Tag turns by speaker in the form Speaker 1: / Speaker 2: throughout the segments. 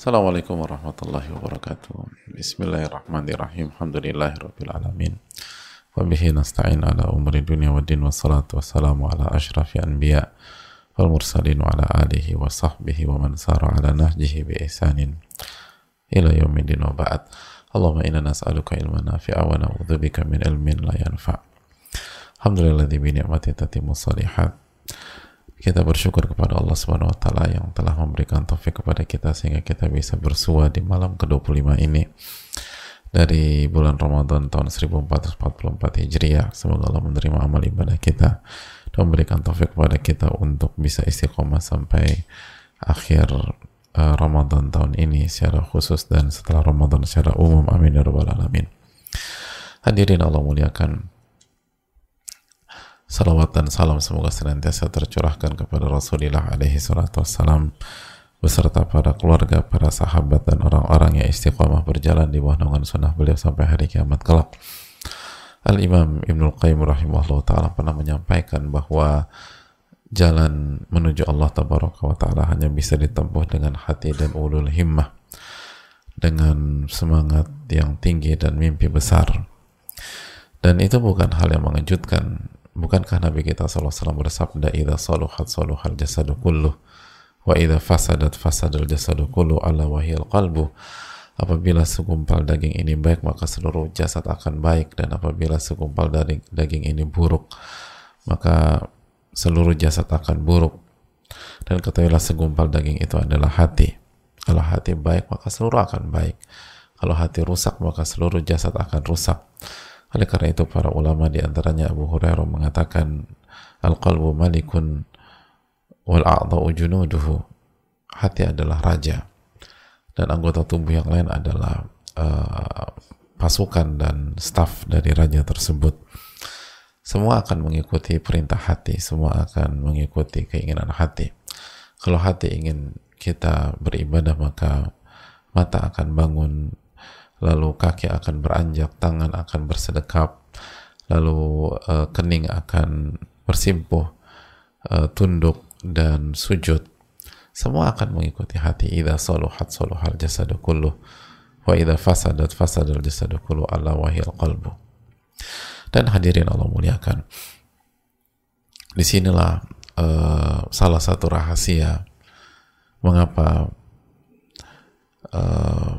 Speaker 1: Assalamualaikum warahmatullahi wabarakatuh. Bismillahirrahmanirrahim. Alhamdulillahirabbil alamin. Wa bihi nasta'in ala umuri dunya wa din wassalatu wassalamu ala asyrafil anbiya wal mursalin wa ala alihi wa sahbihi wa man sara ala wa wa. Kita bersyukur kepada Allah Subhanahu wa taala yang telah memberikan taufik kepada kita sehingga kita bisa bersua di malam ke-25 ini dari bulan Ramadan tahun 1444 Hijriah. Semoga Allah menerima amal ibadah kita dan memberikan taufik kepada kita untuk bisa istiqomah sampai akhir uh, Ramadan tahun ini secara khusus dan setelah Ramadan secara umum. Amin ya rabbal alamin. Hadirin Allah muliakan Salawat dan salam semoga senantiasa tercurahkan kepada Rasulullah alaihi salatu wassalam beserta para keluarga, para sahabat dan orang-orang yang istiqamah berjalan di bawah naungan sunnah beliau sampai hari kiamat kelak. Al-Imam Ibnul Qayyim rahimahullah ta'ala pernah menyampaikan bahwa jalan menuju Allah tabaraka wa ta'ala hanya bisa ditempuh dengan hati dan ulul himmah dengan semangat yang tinggi dan mimpi besar dan itu bukan hal yang mengejutkan Bukankah Nabi kita SAW bersabda Idza saluhat saluhal jasadu kulluh wa idza fasadat fasadal jasadu kulluh ala wahiyal qalbu. Apabila segumpal daging ini baik maka seluruh jasad akan baik dan apabila segumpal daging, daging ini buruk maka seluruh jasad akan buruk. Dan ketahuilah segumpal daging itu adalah hati. Kalau hati baik maka seluruh akan baik. Kalau hati rusak maka seluruh jasad akan rusak oleh karena itu para ulama di antaranya Abu Hurairah mengatakan al-qalbu malikun wal a'dha'u junuduhu. Hati adalah raja dan anggota tubuh yang lain adalah uh, pasukan dan staf dari raja tersebut. Semua akan mengikuti perintah hati, semua akan mengikuti keinginan hati. Kalau hati ingin kita beribadah maka mata akan bangun lalu kaki akan beranjak, tangan akan bersedekap, lalu uh, kening akan bersimpuh, uh, tunduk dan sujud. Semua akan mengikuti hati. Idza saluhat saluhal jasadu kulluh wa idza fasadat fasadal jasadu kulluh ala wahil qalbu. Dan hadirin Allah muliakan. Di sinilah uh, salah satu rahasia mengapa uh,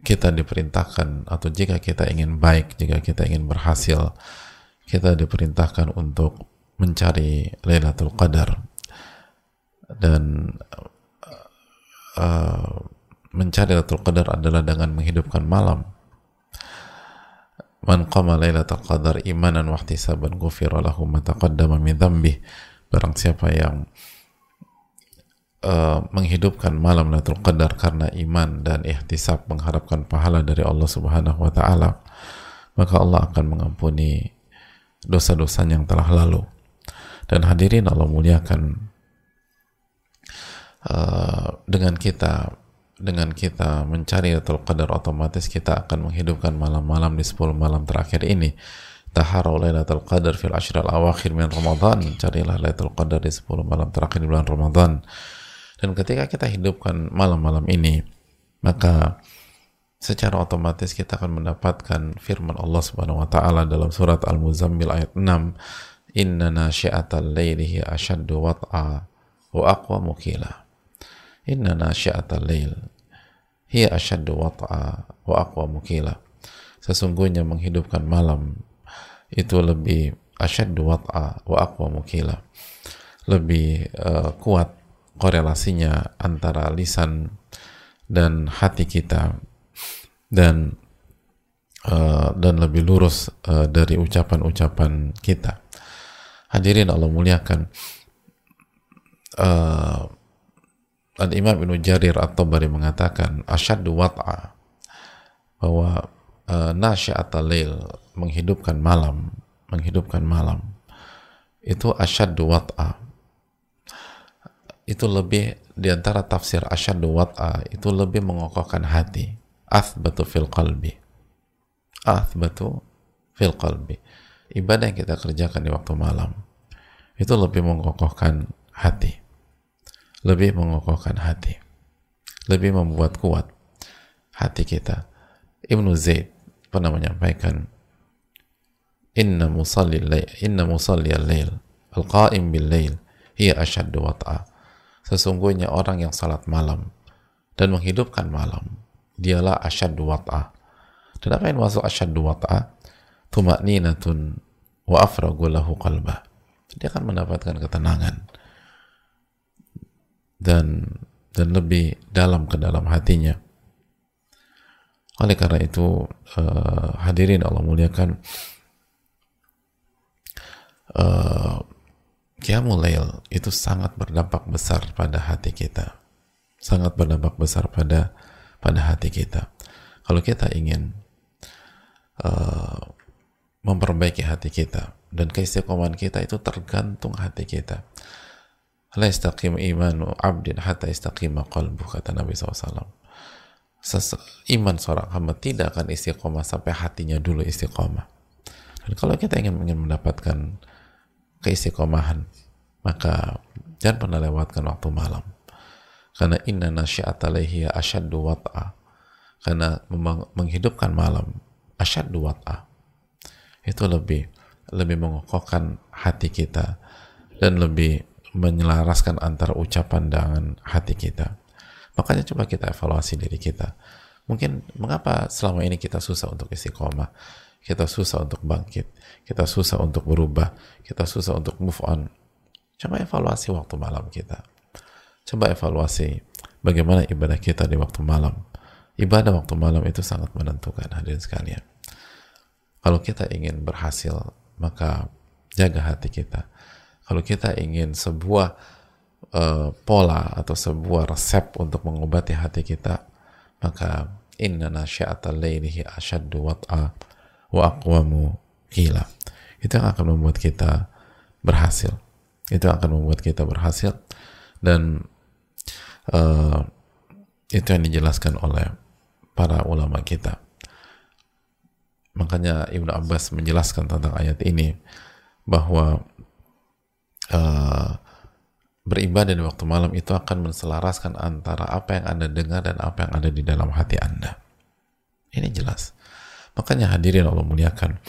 Speaker 1: kita diperintahkan atau jika kita ingin baik, jika kita ingin berhasil, kita diperintahkan untuk mencari Lailatul Qadar dan uh, mencari Lailatul Qadar adalah dengan menghidupkan malam. Man qama Lailatul Qadar imanan wa ihtisaban ghufira lahu ma taqaddama min. Barang siapa yang uh, menghidupkan malam Lailatul Qadar karena iman dan ihtisab mengharapkan pahala dari Allah Subhanahu wa taala, maka Allah akan mengampuni dosa-dosa yang telah lalu. Dan hadirin Allah muliakan uh, dengan kita dengan kita mencari Lailatul Qadar otomatis kita akan menghidupkan malam-malam di 10 malam terakhir ini. Taharau Lailatul Qadar fil ashril awakhir min Ramadan. Carilah Lailatul Qadar di 10 malam terakhir di bulan Ramadan dan ketika kita hidupkan malam-malam ini, maka secara otomatis kita akan mendapatkan firman Allah Subhanahu wa taala dalam surat Al-Muzammil ayat 6, "Inna nasyi'atal laili ashaddu wat'a wa aqwa mukila." Inna nasyi'atal lail hiya ashaddu wat'a wa aqwa mukila. Sesungguhnya menghidupkan malam itu lebih asyaddu wat'a wa aqwa mukila. Lebih uh, kuat korelasinya antara lisan dan hati kita dan uh, dan lebih lurus uh, dari ucapan-ucapan kita. Hadirin Allah muliakan. Uh, Al-Imam Ibnu Jarir atau bari mengatakan asyaddu wat'a bahwa uh, nasya'atal lail menghidupkan malam, menghidupkan malam itu asyaddu wat'a itu lebih di antara tafsir asyadu wat'a itu lebih mengokohkan hati. Athbatu fil qalbi. Athbatu fil qalbi. Ibadah yang kita kerjakan di waktu malam itu lebih mengokohkan hati. Lebih mengokohkan hati. Lebih membuat kuat hati kita. Ibnu Zaid pernah menyampaikan inna musalli inna musalli al-lail al-qa'im bil-lail hiya ashaddu wat'a. Sesungguhnya orang yang salat malam dan menghidupkan malam dialah asyaddu wat'a. Dan apa yang masuk asyaddu wat'a? Tuma'ninatun wa afragu lahu. Dia akan mendapatkan ketenangan dan dan lebih dalam ke dalam hatinya. Oleh karena itu uh, hadirin Allah muliakan uh, Qiyamul Lail itu sangat berdampak besar pada hati kita. Sangat berdampak besar pada pada hati kita. Kalau kita ingin uh, memperbaiki hati kita dan keistiqomahan kita itu tergantung hati kita. La istaqim imanu abdin hatta istaqima qalbu kata Nabi SAW. Ses iman seorang hamba tidak akan istiqomah sampai hatinya dulu istiqomah. Dan kalau kita ingin, ingin mendapatkan keistiqomahan, maka jangan pernah lewatkan waktu malam. Karena inna nasyi'ata lahiya asyaddu wat'a. Karena menghidupkan malam asyaddu wat'a. Itu lebih lebih mengokohkan hati kita dan lebih menyelaraskan antara ucapan dengan hati kita. Makanya coba kita evaluasi diri kita. Mungkin mengapa selama ini kita susah untuk istiqomah, kita susah untuk bangkit, kita susah untuk berubah, kita susah untuk move on. Coba evaluasi waktu malam kita. Coba evaluasi bagaimana ibadah kita di waktu malam. Ibadah waktu malam itu sangat menentukan hadirin sekalian. Kalau kita ingin berhasil, maka jaga hati kita kalau kita ingin sebuah uh, pola atau sebuah resep untuk mengobati hati kita, maka inna nasya'atal lailihi asyaddu wat'a wa aqwamu qila. Itu yang akan membuat kita berhasil. Itu yang akan membuat kita berhasil dan uh, itu yang dijelaskan oleh para ulama kita. Makanya Ibnu Abbas menjelaskan tentang ayat ini bahwa uh, beribadah di waktu malam itu akan menselaraskan antara apa yang Anda dengar dan apa yang ada di dalam hati Anda. Ini jelas. Makanya hadirin Allah muliakan.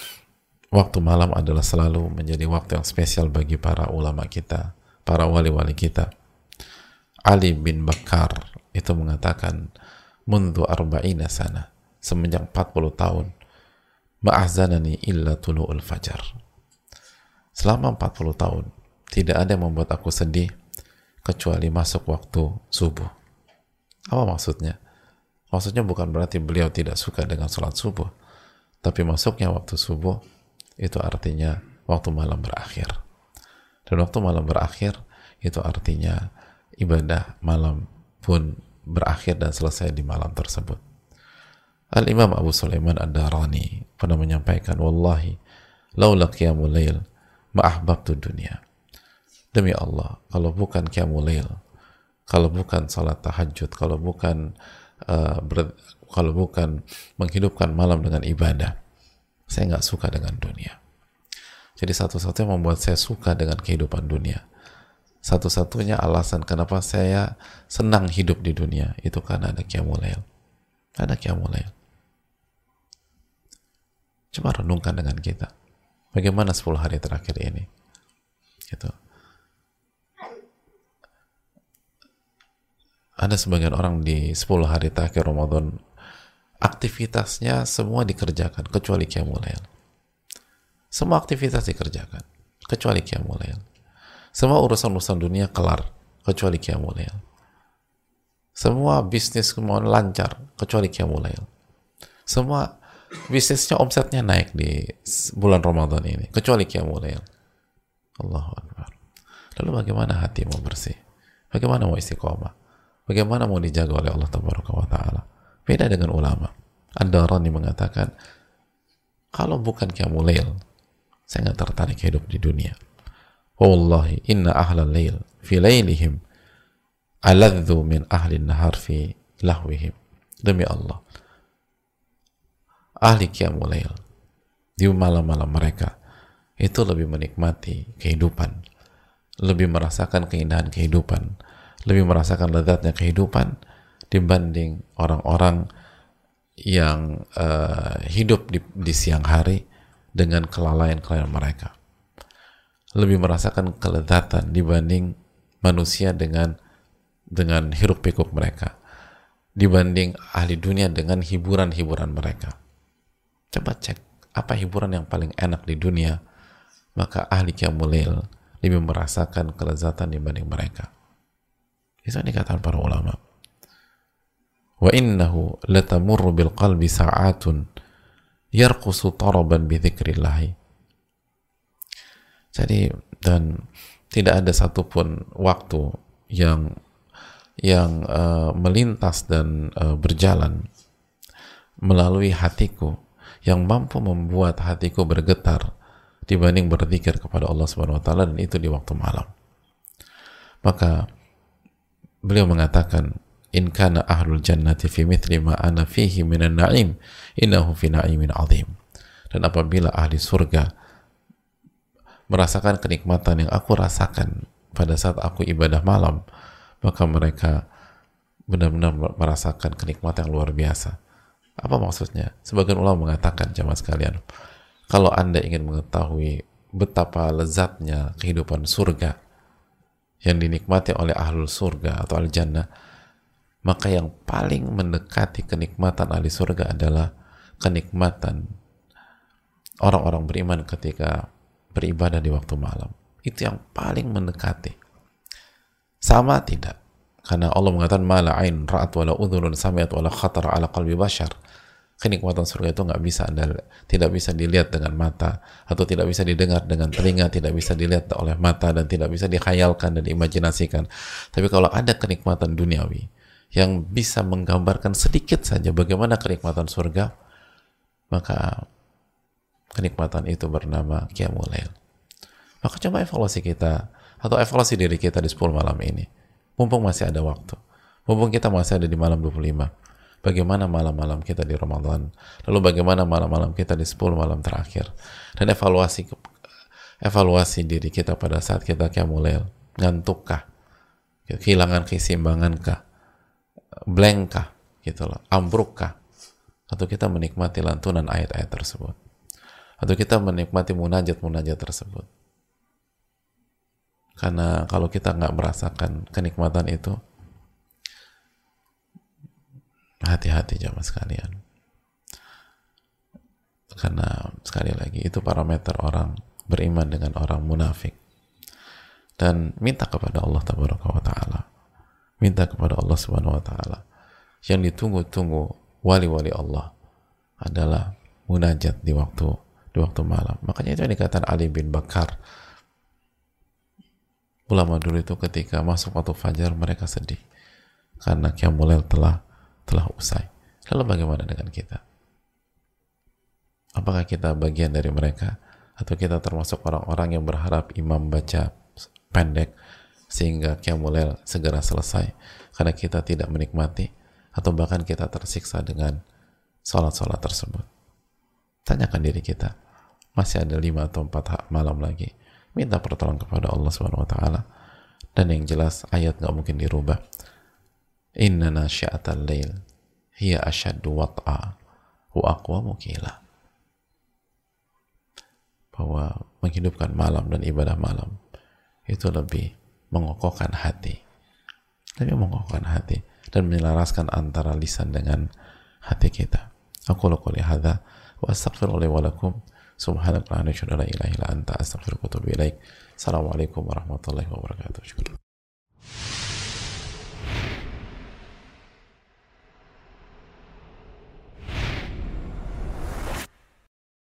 Speaker 1: Waktu malam adalah selalu menjadi waktu yang spesial bagi para ulama kita, para wali-wali kita. Ali bin Bakar itu mengatakan, "Mundu arba'ina sana." Semenjak 40 tahun, ma'azanani illa tulu'ul fajar. Selama 40 tahun, tidak ada yang membuat aku sedih kecuali masuk waktu subuh. Apa maksudnya? Maksudnya bukan berarti beliau tidak suka dengan sholat subuh, tapi masuknya waktu subuh itu artinya waktu malam berakhir. Dan waktu malam berakhir itu artinya ibadah malam pun berakhir dan selesai di malam tersebut. Al-Imam Abu Sulaiman Ad-Darani pernah menyampaikan, Wallahi, laula qiyamul lail ma'ahbabtu dunia Demi Allah, kalau bukan qiyamul kalau bukan salat tahajud, kalau bukan uh, ber, kalau bukan menghidupkan malam dengan ibadah, saya nggak suka dengan dunia. Jadi satu-satunya membuat saya suka dengan kehidupan dunia. Satu-satunya alasan kenapa saya senang hidup di dunia itu karena ada qiyamul Ada qiyamul Coba renungkan dengan kita. Bagaimana 10 hari terakhir ini? Gitu ada sebagian orang di 10 hari terakhir Ramadan aktivitasnya semua dikerjakan kecuali Qiyamul Semua aktivitas dikerjakan kecuali Qiyamul Semua urusan-urusan dunia kelar kecuali Qiyamul Semua bisnis semua lancar kecuali Qiyamul Semua bisnisnya omsetnya naik di bulan Ramadan ini kecuali Qiyamul Allahu Akbar. Lalu bagaimana hati mau bersih? Bagaimana mau istiqomah? Bagaimana mau dijaga oleh Allah Taala? Beda dengan ulama. Ada orang yang mengatakan, kalau bukan Qiyamul saya nggak tertarik hidup di dunia. Wallahi inna ahla lail fi lailihim aladzu min ahli nahar fi lahwihim. Demi Allah. Ahli Qiyamul di malam-malam mereka itu lebih menikmati kehidupan, lebih merasakan keindahan kehidupan, lebih merasakan lezatnya kehidupan dibanding orang-orang yang uh, hidup di, di siang hari dengan kelalaian-kelalaian mereka. Lebih merasakan kelezatan dibanding manusia dengan dengan hiruk pikuk mereka. Dibanding ahli dunia dengan hiburan-hiburan mereka. Coba cek apa hiburan yang paling enak di dunia, maka ahli kiamulail lebih merasakan kelezatan dibanding mereka. Itu yang dikatakan para ulama. Wa innahu latamurru bil qalbi sa'atun yarqusu taraban bi dzikrillah. Jadi dan tidak ada satupun waktu yang yang uh, melintas dan uh, berjalan melalui hatiku yang mampu membuat hatiku bergetar dibanding berzikir kepada Allah Subhanahu wa taala dan itu di waktu malam. Maka beliau mengatakan in kana ahlul jannati fi mithli ma ana fihi minan na'im innahu fi na'imin azim. Dan apabila ahli surga merasakan kenikmatan yang aku rasakan pada saat aku ibadah malam, maka mereka benar-benar merasakan kenikmatan yang luar biasa. Apa maksudnya? Sebagian ulama mengatakan jamaah sekalian, kalau Anda ingin mengetahui betapa lezatnya kehidupan surga yang dinikmati oleh ahlul surga atau al jannah, maka yang paling mendekati kenikmatan ahli surga adalah kenikmatan orang-orang beriman ketika beribadah di waktu malam. Itu yang paling mendekati. Sama tidak? Karena Allah mengatakan mala ain ra'at wala udhunun samiat wala khatar ala qalbi bashar. Kenikmatan surga itu nggak bisa anda tidak bisa dilihat dengan mata atau tidak bisa didengar dengan telinga, tidak bisa dilihat oleh mata dan tidak bisa dikhayalkan dan diimajinasikan. Tapi kalau ada kenikmatan duniawi yang bisa menggambarkan sedikit saja bagaimana kenikmatan surga, maka kenikmatan itu bernama Qiyamul Lail. Maka coba evaluasi kita atau evaluasi diri kita di 10 malam ini. Mumpung masih ada waktu. Mumpung kita masih ada di malam 25. Bagaimana malam-malam kita di Ramadan? Lalu bagaimana malam-malam kita di 10 malam terakhir? Dan evaluasi evaluasi diri kita pada saat kita Qiyamul Lail. Ngantukkah? Kehilangan keseimbangankah? Blankkah? Gitu loh. Ambrukkah? Atau kita menikmati lantunan ayat-ayat tersebut? atau kita menikmati munajat-munajat tersebut karena kalau kita nggak merasakan kenikmatan itu hati-hati jamaah sekalian. Karena sekali lagi itu parameter orang beriman dengan orang munafik. Dan minta kepada Allah taala. Minta kepada Allah subhanahu wa taala. Yang ditunggu-tunggu wali-wali Allah adalah munajat di waktu di waktu malam. Makanya itu yang dikatakan Ali bin Bakar. Ulama dulu itu ketika masuk waktu fajar mereka sedih. Karena Qiyamul telah telah usai. Lalu bagaimana dengan kita? Apakah kita bagian dari mereka atau kita termasuk orang-orang yang berharap imam baca pendek sehingga Qiyamul segera selesai karena kita tidak menikmati atau bahkan kita tersiksa dengan sholat-sholat tersebut. Tanyakan diri kita, masih ada lima atau empat malam lagi. Minta pertolongan kepada Allah Subhanahu wa taala. Dan yang jelas ayat nggak mungkin dirubah. Inna nasya'atal lail hiya asyaddu wat'a wa aqwamu qila. Bahwa menghidupkan malam dan ibadah malam itu lebih mengokohkan hati. Lebih mengokohkan hati dan menyelaraskan antara lisan dengan hati kita. Aku lakukan hadza wa astaghfirullah wa lakum subhanallah la ilaha illa anta wa. Assalamualaikum warahmatullahi wabarakatuh.